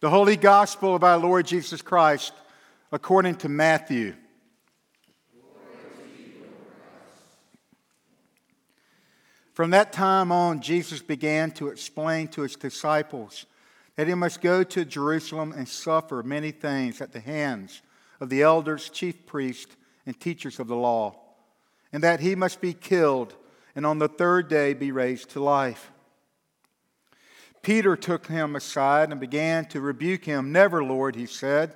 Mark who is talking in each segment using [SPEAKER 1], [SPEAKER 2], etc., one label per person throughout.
[SPEAKER 1] The Holy Gospel of our Lord Jesus Christ according to Matthew. From that time on, Jesus began to explain to his disciples that he must go to Jerusalem and suffer many things at the hands of the elders, chief priests, and teachers of the law, and that he must be killed and on the third day be raised to life. Peter took him aside and began to rebuke him. Never, Lord, he said,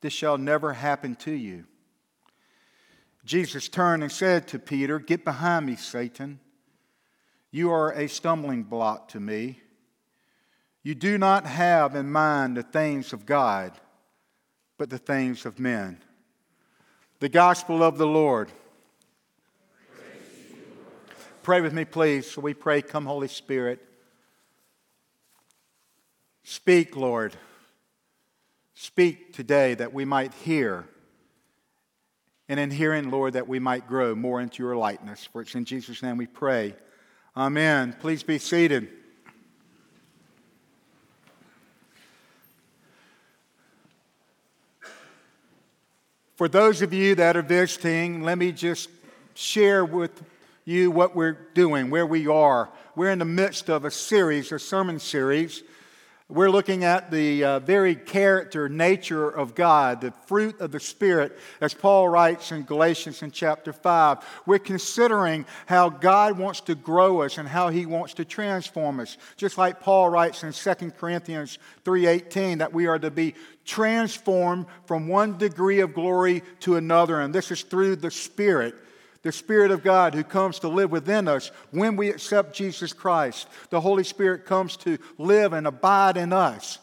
[SPEAKER 1] this shall never happen to you. Jesus turned and said to Peter, Get behind me, Satan. You are a stumbling block to me. You do not have in mind the things of God, but the things of men. The gospel of the Lord. Pray with me, please. So we pray, Come, Holy Spirit. Speak, Lord. Speak today that we might hear. And in hearing, Lord, that we might grow more into your likeness. For it's in Jesus' name we pray. Amen. Please be seated. For those of you that are visiting, let me just share with you what we're doing, where we are. We're in the midst of a series, a sermon series we're looking at the uh, very character, nature of God, the fruit of the Spirit, as Paul writes in Galatians in chapter 5. We're considering how God wants to grow us and how he wants to transform us. Just like Paul writes in 2 Corinthians 3.18 that we are to be transformed from one degree of glory to another. And this is through the Spirit the Spirit of God who comes to live within us when we accept Jesus Christ. The Holy Spirit comes to live and abide in us.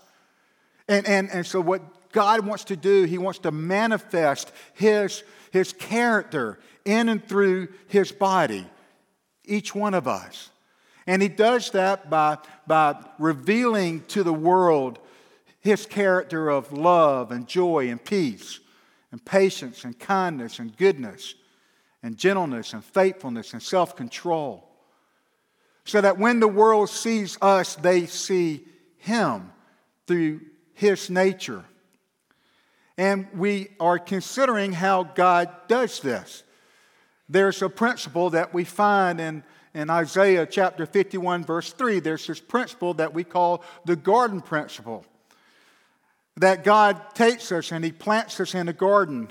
[SPEAKER 1] And, and, and so, what God wants to do, He wants to manifest His, His character in and through His body, each one of us. And He does that by, by revealing to the world His character of love and joy and peace and patience and kindness and goodness and gentleness and faithfulness and self control. So that when the world sees us, they see Him through His nature. And we are considering how God does this. There's a principle that we find in, in Isaiah chapter 51, verse 3. There's this principle that we call the garden principle. That God takes us and He plants us in a garden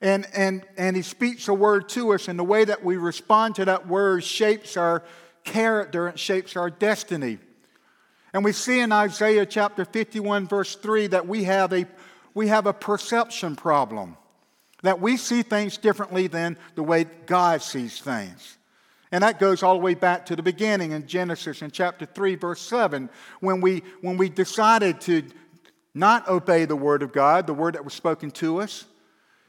[SPEAKER 1] and, and, and he speaks a word to us, and the way that we respond to that word shapes our character and shapes our destiny. And we see in Isaiah chapter 51, verse 3, that we have a, we have a perception problem, that we see things differently than the way God sees things. And that goes all the way back to the beginning in Genesis in chapter 3, verse 7, when we, when we decided to not obey the word of God, the word that was spoken to us.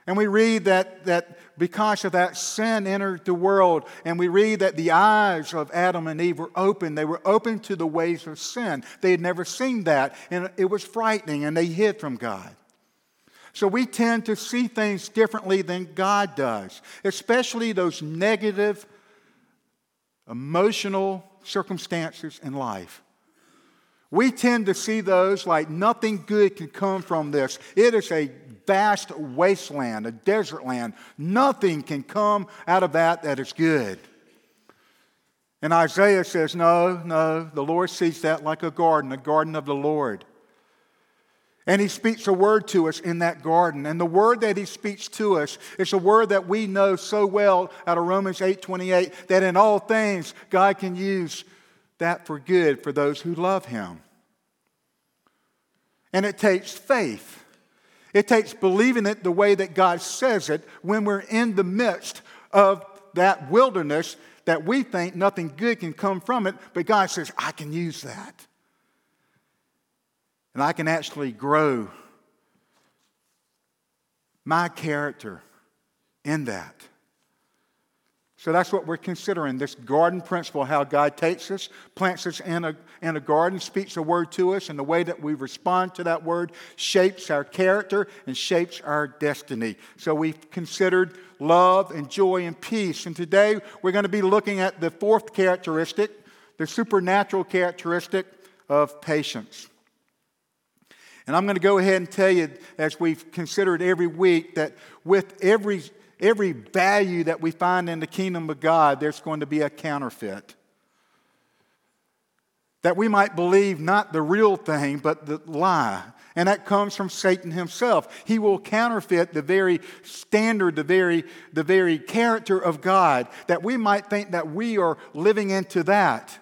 [SPEAKER 1] And we read that, that because of that, sin entered the world. And we read that the eyes of Adam and Eve were open. They were open to the ways of sin. They had never seen that. And it was frightening, and they hid from God. So we tend to see things differently than God does, especially those negative, emotional circumstances in life. We tend to see those like nothing good can come from this. It is a vast wasteland, a desert land. Nothing can come out of that that is good. And Isaiah says, No, no, the Lord sees that like a garden, a garden of the Lord. And he speaks a word to us in that garden. And the word that he speaks to us is a word that we know so well out of Romans 8 28 that in all things God can use that for good for those who love him. And it takes faith. It takes believing it the way that God says it when we're in the midst of that wilderness that we think nothing good can come from it, but God says, I can use that. And I can actually grow my character in that. So that's what we're considering this garden principle how God takes us, plants us in a, in a garden, speaks a word to us, and the way that we respond to that word shapes our character and shapes our destiny. So we've considered love and joy and peace. And today we're going to be looking at the fourth characteristic, the supernatural characteristic of patience. And I'm going to go ahead and tell you, as we've considered every week, that with every, every value that we find in the kingdom of God, there's going to be a counterfeit. That we might believe not the real thing, but the lie. And that comes from Satan himself. He will counterfeit the very standard, the very, the very character of God, that we might think that we are living into that,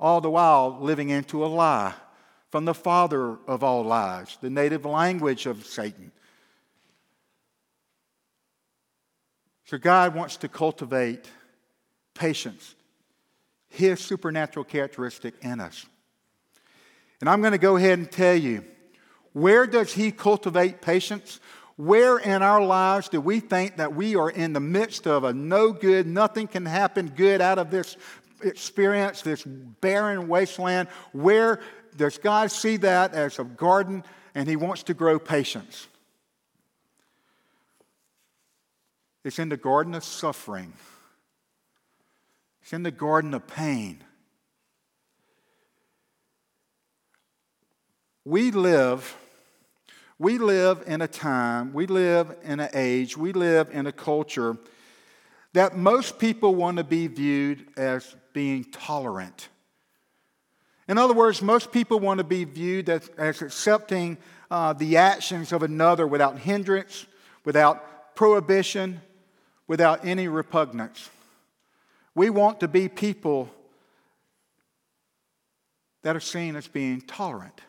[SPEAKER 1] all the while living into a lie from the father of all lies, the native language of Satan. So God wants to cultivate patience, his supernatural characteristic in us. And I'm going to go ahead and tell you where does he cultivate patience? Where in our lives do we think that we are in the midst of a no good, nothing can happen good out of this experience, this barren wasteland? Where does God see that as a garden and He wants to grow patience? It's in the garden of suffering, it's in the garden of pain. We live. We live in a time, we live in an age, we live in a culture that most people want to be viewed as being tolerant. In other words, most people want to be viewed as, as accepting uh, the actions of another without hindrance, without prohibition, without any repugnance. We want to be people that are seen as being tolerant.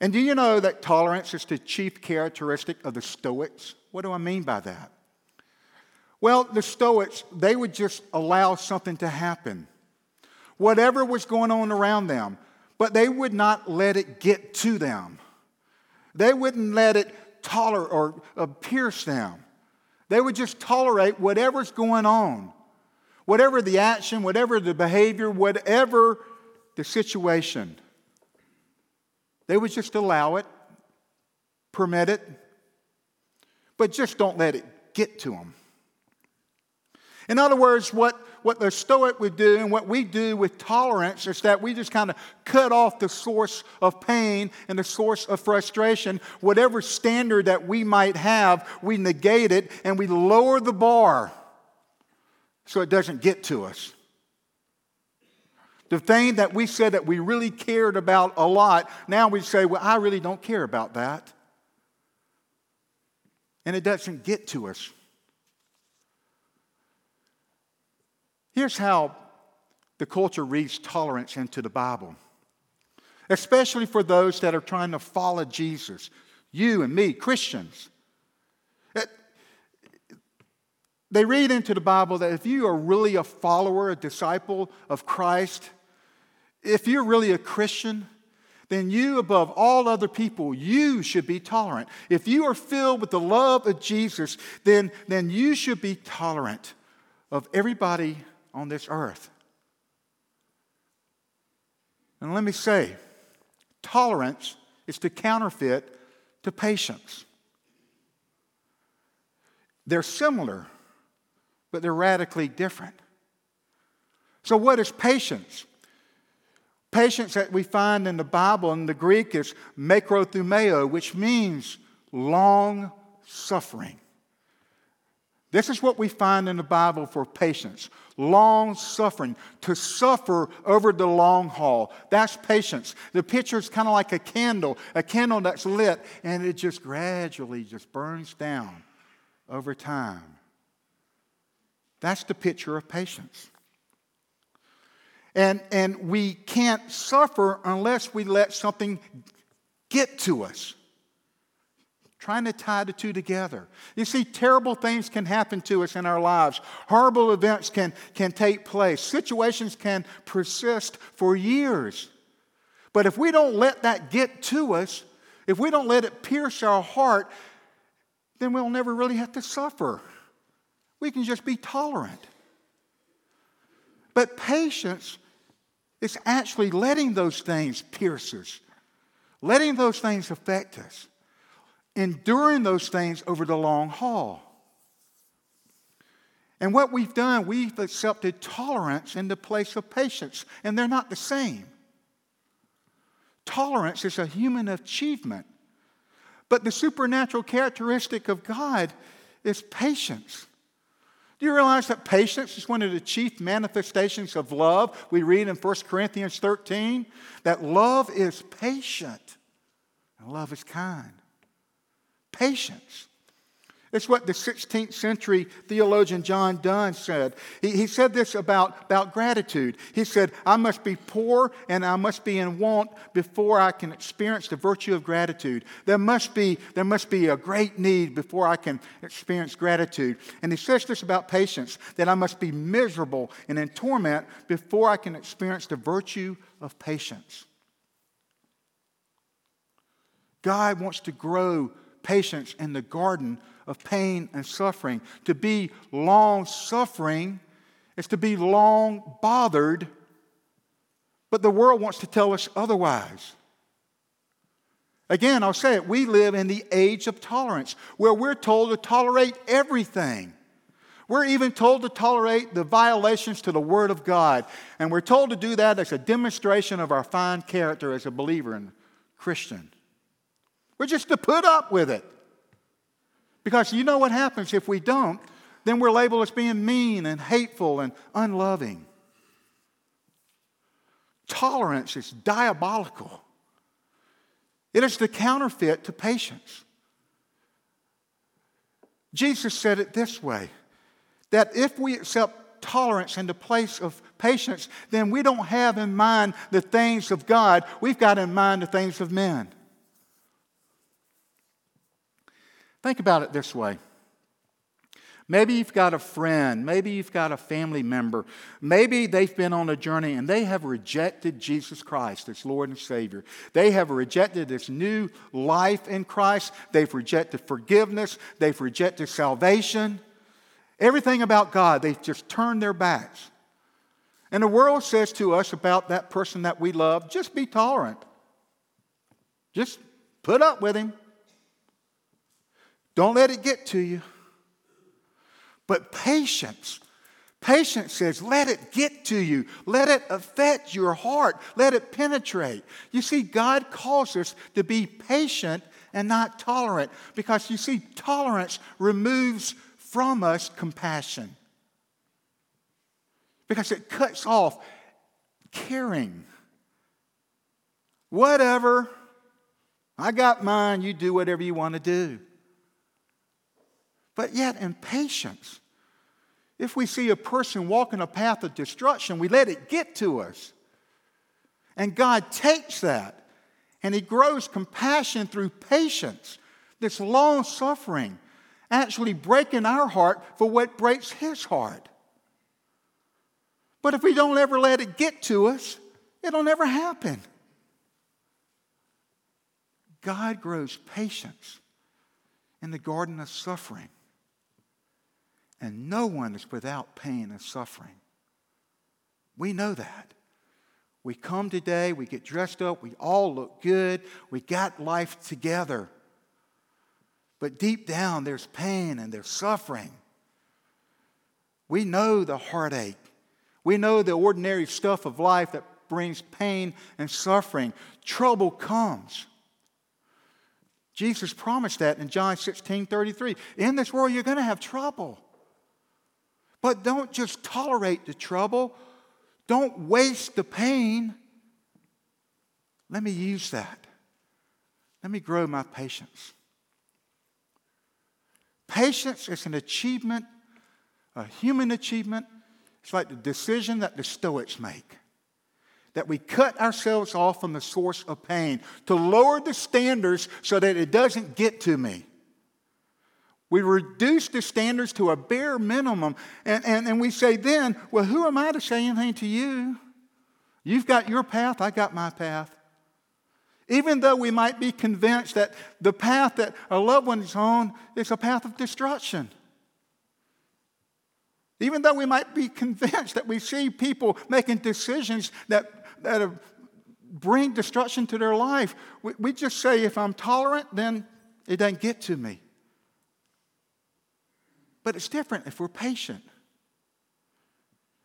[SPEAKER 1] And do you know that tolerance is the chief characteristic of the Stoics? What do I mean by that? Well, the Stoics, they would just allow something to happen whatever was going on around them, but they would not let it get to them. They wouldn't let it tolerate or uh, pierce them. They would just tolerate whatever's going on, whatever the action, whatever the behavior, whatever the situation. They would just allow it, permit it, but just don't let it get to them. In other words, what what the Stoic would do and what we do with tolerance is that we just kind of cut off the source of pain and the source of frustration. Whatever standard that we might have, we negate it and we lower the bar so it doesn't get to us. The thing that we said that we really cared about a lot, now we say, well, I really don't care about that. And it doesn't get to us. Here's how the culture reads tolerance into the Bible, especially for those that are trying to follow Jesus, you and me, Christians. They read into the Bible that if you are really a follower, a disciple of Christ, if you're really a Christian, then you, above all other people, you should be tolerant. If you are filled with the love of Jesus, then, then you should be tolerant of everybody on this earth. And let me say, tolerance is to counterfeit to patience. They're similar, but they're radically different. So, what is patience? Patience that we find in the Bible in the Greek is makrothumeo, which means long suffering. This is what we find in the Bible for patience long suffering, to suffer over the long haul. That's patience. The picture is kind of like a candle, a candle that's lit, and it just gradually just burns down over time. That's the picture of patience. And, and we can't suffer unless we let something get to us trying to tie the two together. You see, terrible things can happen to us in our lives, horrible events can, can take place, situations can persist for years. But if we don't let that get to us, if we don't let it pierce our heart, then we'll never really have to suffer. We can just be tolerant. But patience is actually letting those things pierce us, letting those things affect us enduring those things over the long haul. And what we've done, we've accepted tolerance in the place of patience, and they're not the same. tolerance is a human achievement. But the supernatural characteristic of God is patience. Do you realize that patience is one of the chief manifestations of love? We read in 1 Corinthians 13 that love is patient and love is kind. Patience. It's what the 16th century theologian John Donne said. He, he, said this about, about gratitude. He said, I must be poor and I must be in want before I can experience the virtue of gratitude. There must be, there must be a great need before I can experience gratitude. And he says this about patience that I must be miserable and in torment before I can experience the virtue of patience. God wants to grow patience in the garden of pain and suffering. To be long suffering is to be long bothered, but the world wants to tell us otherwise. Again, I'll say it, we live in the age of tolerance where we're told to tolerate everything. We're even told to tolerate the violations to the Word of God. And we're told to do that as a demonstration of our fine character as a believer and Christian. We're just to put up with it. Because you know what happens if we don't? Then we're labeled as being mean and hateful and unloving. Tolerance is diabolical. It is the counterfeit to patience. Jesus said it this way that if we accept tolerance in the place of patience, then we don't have in mind the things of God, we've got in mind the things of men. Think about it this way. Maybe you've got a friend, maybe you've got a family member, maybe they've been on a journey and they have rejected Jesus Christ as Lord and Savior. They have rejected this new life in Christ, they've rejected forgiveness, they've rejected salvation. Everything about God, they've just turned their backs. And the world says to us about that person that we love just be tolerant, just put up with him. Don't let it get to you. But patience, patience says, let it get to you. Let it affect your heart. Let it penetrate. You see, God calls us to be patient and not tolerant because you see, tolerance removes from us compassion because it cuts off caring. Whatever, I got mine, you do whatever you want to do. But yet, in patience, if we see a person walking a path of destruction, we let it get to us. And God takes that and He grows compassion through patience, this long suffering, actually breaking our heart for what breaks His heart. But if we don't ever let it get to us, it'll never happen. God grows patience in the garden of suffering. And no one is without pain and suffering. We know that. We come today, we get dressed up, we all look good, we got life together. But deep down, there's pain and there's suffering. We know the heartache. We know the ordinary stuff of life that brings pain and suffering. Trouble comes. Jesus promised that in John 16 33. In this world, you're going to have trouble. But don't just tolerate the trouble, don't waste the pain. Let me use that. Let me grow my patience. Patience is an achievement, a human achievement. It's like the decision that the Stoics make that we cut ourselves off from the source of pain to lower the standards so that it doesn't get to me. We reduce the standards to a bare minimum. And, and, and we say then, well, who am I to say anything to you? You've got your path, I got my path. Even though we might be convinced that the path that a loved one is on is a path of destruction. Even though we might be convinced that we see people making decisions that, that bring destruction to their life, we, we just say, if I'm tolerant, then it doesn't get to me. But it's different if we're patient.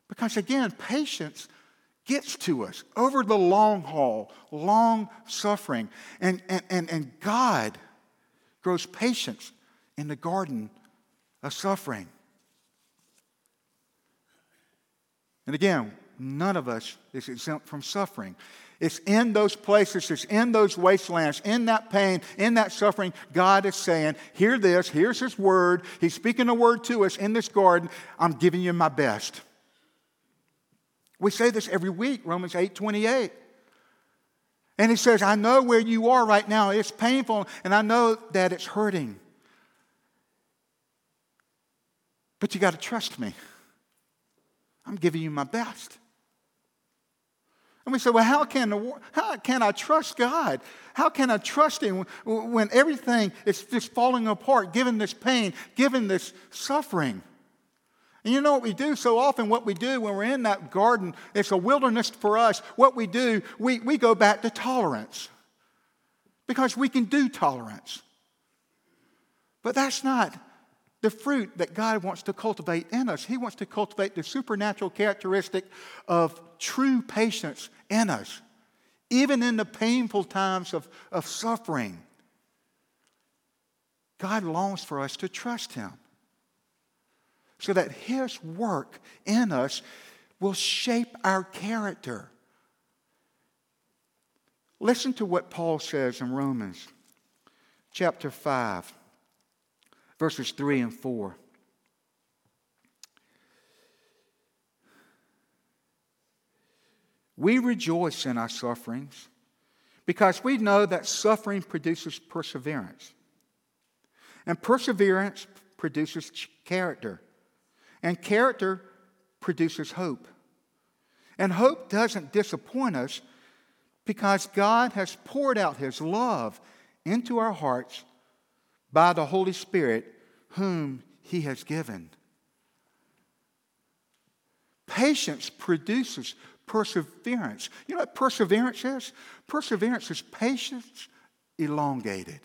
[SPEAKER 1] Because again, patience gets to us over the long haul, long suffering. And, and, and, and God grows patience in the garden of suffering. And again, none of us is exempt from suffering. It's in those places, it's in those wastelands, in that pain, in that suffering. God is saying, Hear this, here's His word. He's speaking a word to us in this garden. I'm giving you my best. We say this every week, Romans 8 28. And he says, I know where you are right now. It's painful, and I know that it's hurting. But you got to trust me. I'm giving you my best. And we say, well, how can, how can I trust God? How can I trust Him when everything is just falling apart, given this pain, given this suffering? And you know what we do so often? What we do when we're in that garden, it's a wilderness for us. What we do, we, we go back to tolerance because we can do tolerance. But that's not the fruit that God wants to cultivate in us. He wants to cultivate the supernatural characteristic of true patience in us, even in the painful times of, of suffering. God longs for us to trust Him so that His work in us will shape our character. Listen to what Paul says in Romans chapter 5 verses 3 and 4. We rejoice in our sufferings because we know that suffering produces perseverance. And perseverance produces character. And character produces hope. And hope doesn't disappoint us because God has poured out His love into our hearts by the Holy Spirit, whom He has given. Patience produces perseverance. You know what perseverance is? Perseverance is patience elongated.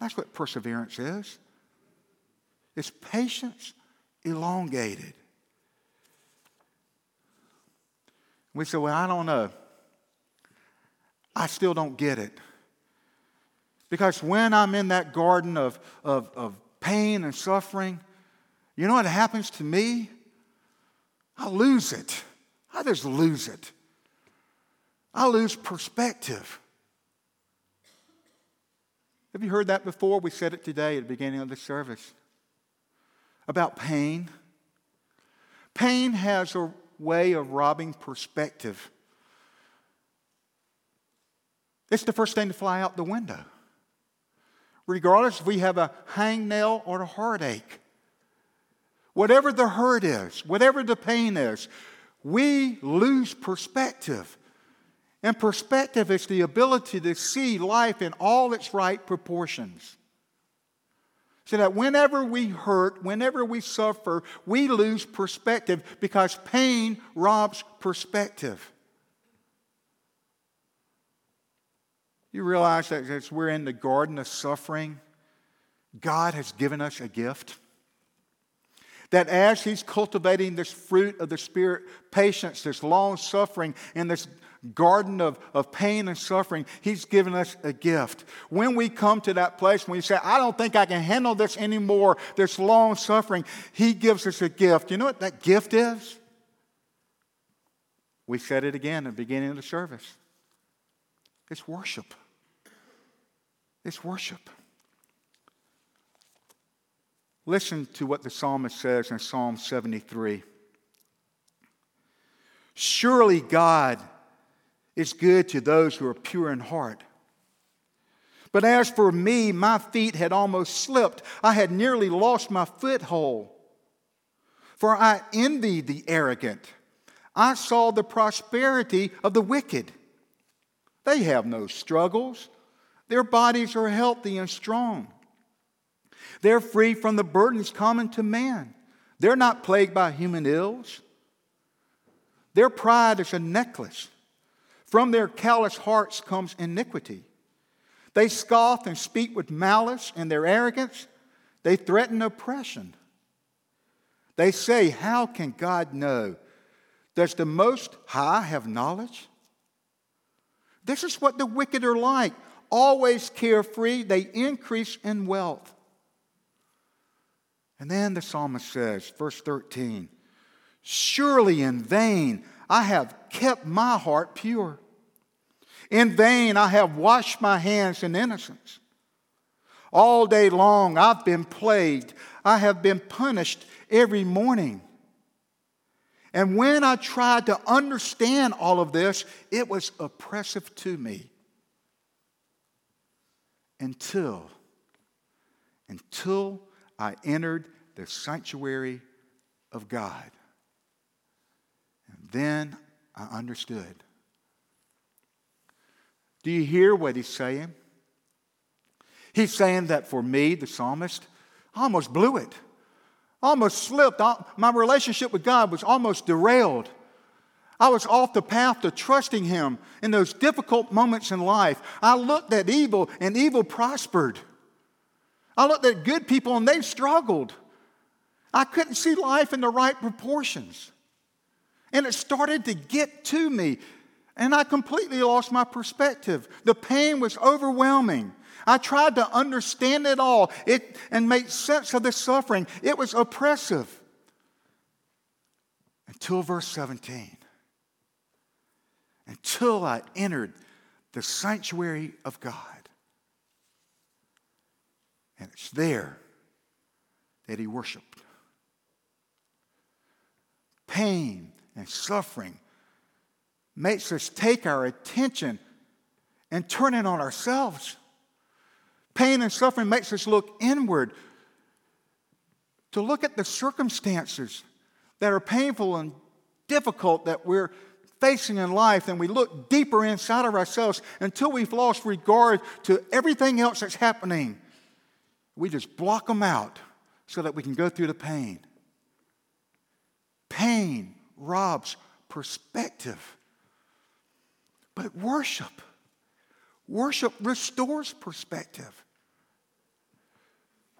[SPEAKER 1] That's what perseverance is. It's patience elongated. We say, Well, I don't know. I still don't get it. Because when I'm in that garden of, of, of pain and suffering, you know what happens to me? I lose it. I just lose it. I lose perspective. Have you heard that before? We said it today at the beginning of the service about pain. Pain has a way of robbing perspective. It's the first thing to fly out the window regardless if we have a hangnail or a heartache. Whatever the hurt is, whatever the pain is, we lose perspective. And perspective is the ability to see life in all its right proportions. So that whenever we hurt, whenever we suffer, we lose perspective because pain robs perspective. You realize that as we're in the garden of suffering, God has given us a gift. That as He's cultivating this fruit of the Spirit, patience, this long suffering, in this garden of, of pain and suffering, He's given us a gift. When we come to that place when we say, I don't think I can handle this anymore, this long suffering, He gives us a gift. You know what that gift is? We said it again at the beginning of the service. It's worship. It's worship. Listen to what the psalmist says in Psalm 73. Surely God is good to those who are pure in heart. But as for me, my feet had almost slipped. I had nearly lost my foothold. For I envied the arrogant. I saw the prosperity of the wicked. They have no struggles, their bodies are healthy and strong. They're free from the burdens common to man. They're not plagued by human ills. Their pride is a necklace. From their callous hearts comes iniquity. They scoff and speak with malice in their arrogance. They threaten oppression. They say, How can God know? Does the Most High have knowledge? This is what the wicked are like, always carefree, they increase in wealth. And then the psalmist says, verse 13, Surely in vain I have kept my heart pure. In vain I have washed my hands in innocence. All day long I've been plagued. I have been punished every morning. And when I tried to understand all of this, it was oppressive to me. Until, until I entered the sanctuary of God. And then I understood. Do you hear what he's saying? He's saying that for me, the psalmist, I almost blew it, almost slipped. My relationship with God was almost derailed. I was off the path to trusting Him in those difficult moments in life. I looked at evil, and evil prospered. I looked at good people, and they struggled. I couldn't see life in the right proportions. And it started to get to me, and I completely lost my perspective. The pain was overwhelming. I tried to understand it all it, and make sense of the suffering. It was oppressive. Until verse 17. Until I entered the sanctuary of God. And it's there that he worshiped. Pain and suffering makes us take our attention and turn it on ourselves. Pain and suffering makes us look inward, to look at the circumstances that are painful and difficult that we're facing in life, and we look deeper inside of ourselves until we've lost regard to everything else that's happening. We just block them out so that we can go through the pain. Pain robs perspective. But worship, worship restores perspective.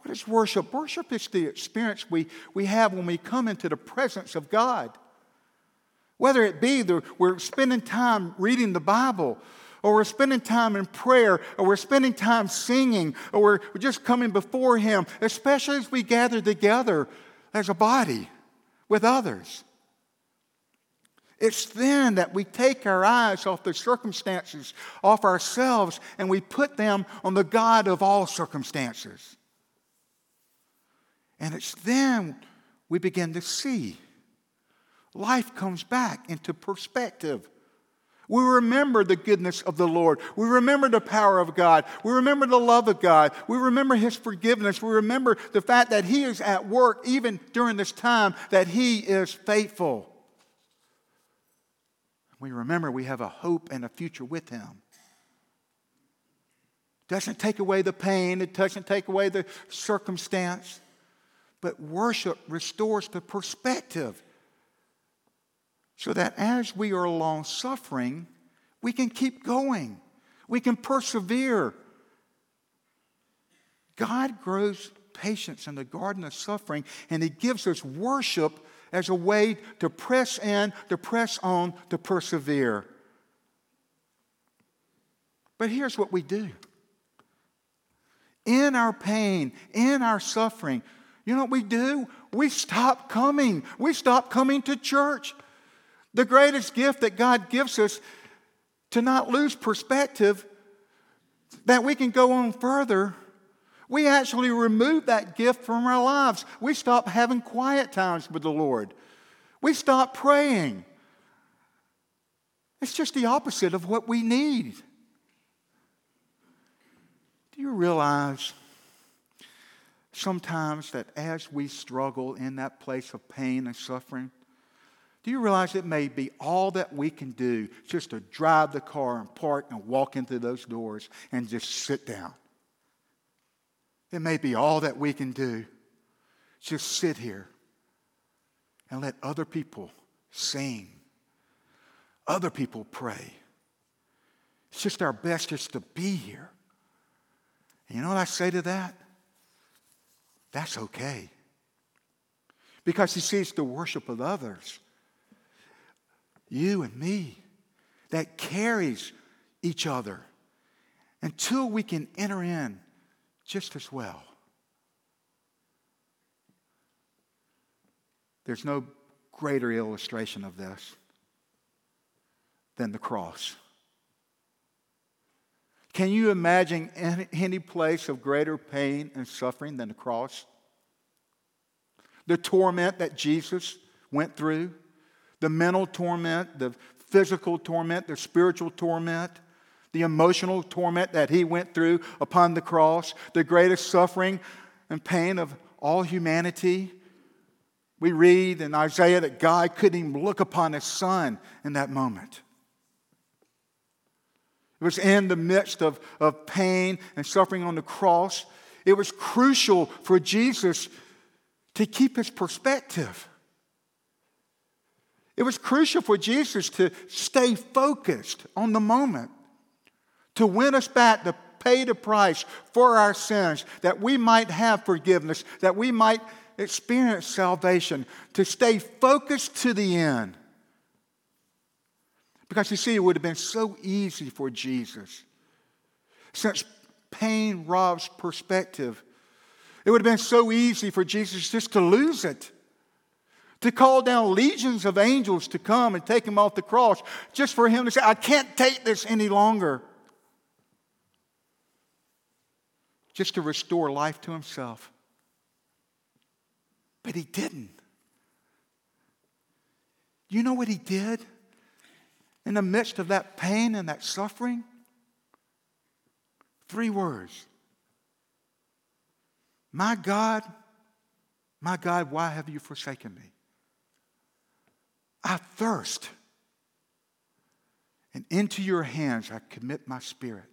[SPEAKER 1] What is worship? Worship is the experience we, we have when we come into the presence of God. Whether it be we're spending time reading the Bible, or we're spending time in prayer, or we're spending time singing, or we're just coming before Him, especially as we gather together as a body with others. It's then that we take our eyes off the circumstances, off ourselves, and we put them on the God of all circumstances. And it's then we begin to see. Life comes back into perspective. We remember the goodness of the Lord. We remember the power of God. We remember the love of God. We remember His forgiveness. We remember the fact that He is at work even during this time, that He is faithful. We remember we have a hope and a future with Him. Doesn't take away the pain, it doesn't take away the circumstance. But worship restores the perspective so that as we are long suffering, we can keep going, we can persevere. God grows patience in the garden of suffering, and He gives us worship as a way to press in, to press on, to persevere. But here's what we do in our pain, in our suffering, you know what we do? We stop coming. We stop coming to church. The greatest gift that God gives us to not lose perspective, that we can go on further, we actually remove that gift from our lives. We stop having quiet times with the Lord. We stop praying. It's just the opposite of what we need. Do you realize sometimes that as we struggle in that place of pain and suffering, do you realize it may be all that we can do just to drive the car and park and walk into those doors and just sit down? It may be all that we can do. Just sit here and let other people sing, other people pray. It's just our best just to be here. And you know what I say to that? That's okay. Because he sees the worship of others. you and me, that carries each other until we can enter in just as well. There's no greater illustration of this than the cross. Can you imagine any, place of greater pain and suffering than the cross? The torment that Jesus went through, the mental torment, the physical torment, the spiritual torment, the emotional torment that he went through upon the cross, the greatest suffering and pain of all humanity. We read in Isaiah that God couldn't even look upon his son in that moment. It was in the midst of, of pain and suffering on the cross. It was crucial for Jesus to keep his perspective. It was crucial for Jesus to stay focused on the moment, to win us back, to pay the price for our sins, that we might have forgiveness, that we might experience salvation, to stay focused to the end. Because you see, it would have been so easy for Jesus. Since pain robs perspective, it would have been so easy for Jesus just to lose it. To call down legions of angels to come and take him off the cross, just for him to say, I can't take this any longer. Just to restore life to himself. But he didn't. You know what he did? In the midst of that pain and that suffering? Three words My God, my God, why have you forsaken me? I thirst, and into your hands I commit my spirit.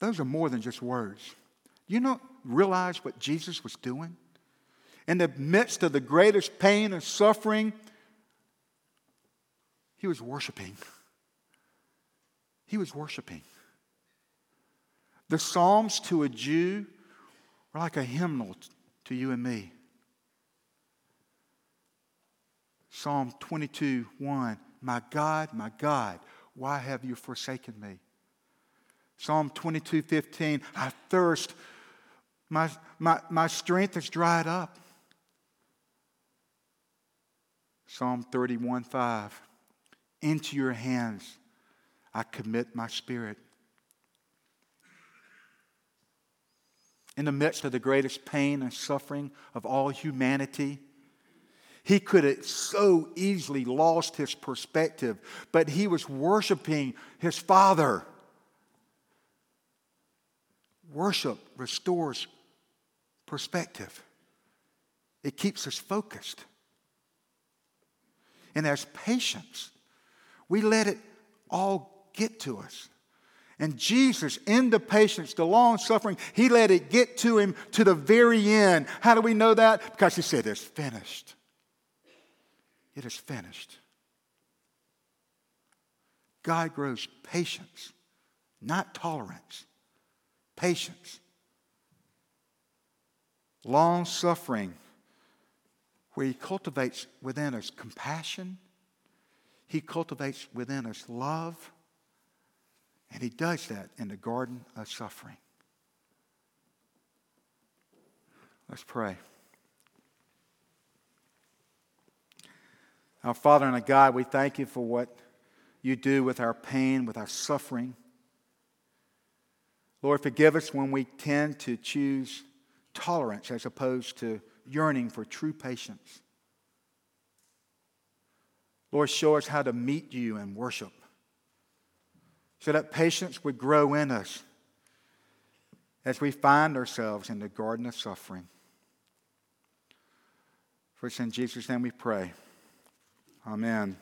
[SPEAKER 1] Those are more than just words. You don't realize what Jesus was doing? In the midst of the greatest pain and suffering, he was worshiping. He was worshiping. The Psalms to a Jew were like a hymnal to you and me. Psalm 22 1 My God, my God, why have you forsaken me? Psalm 22 15 I thirst, my, my, my strength is dried up. Psalm 31 5 into your hands I commit my spirit. In the midst of the greatest pain and suffering of all humanity, he could have so easily lost his perspective, but he was worshiping his Father. Worship restores perspective, it keeps us focused. And there's patience we let it all get to us. And Jesus, in the patience, the long suffering, he let it get to him to the very end. How do we know that? Because he said, It's finished. It is finished. God grows patience, not tolerance. Patience. Long suffering, where he cultivates within us compassion he cultivates within us love, and He does that in the garden of suffering. Let's pray. Our Father and our God, we thank you for what you do with our pain, with our suffering. Lord, forgive us when we tend to choose tolerance as opposed to yearning for true patience. Lord, show us how to meet you and worship so that patience would grow in us as we find ourselves in the garden of suffering. For it's in Jesus' name we pray. Amen.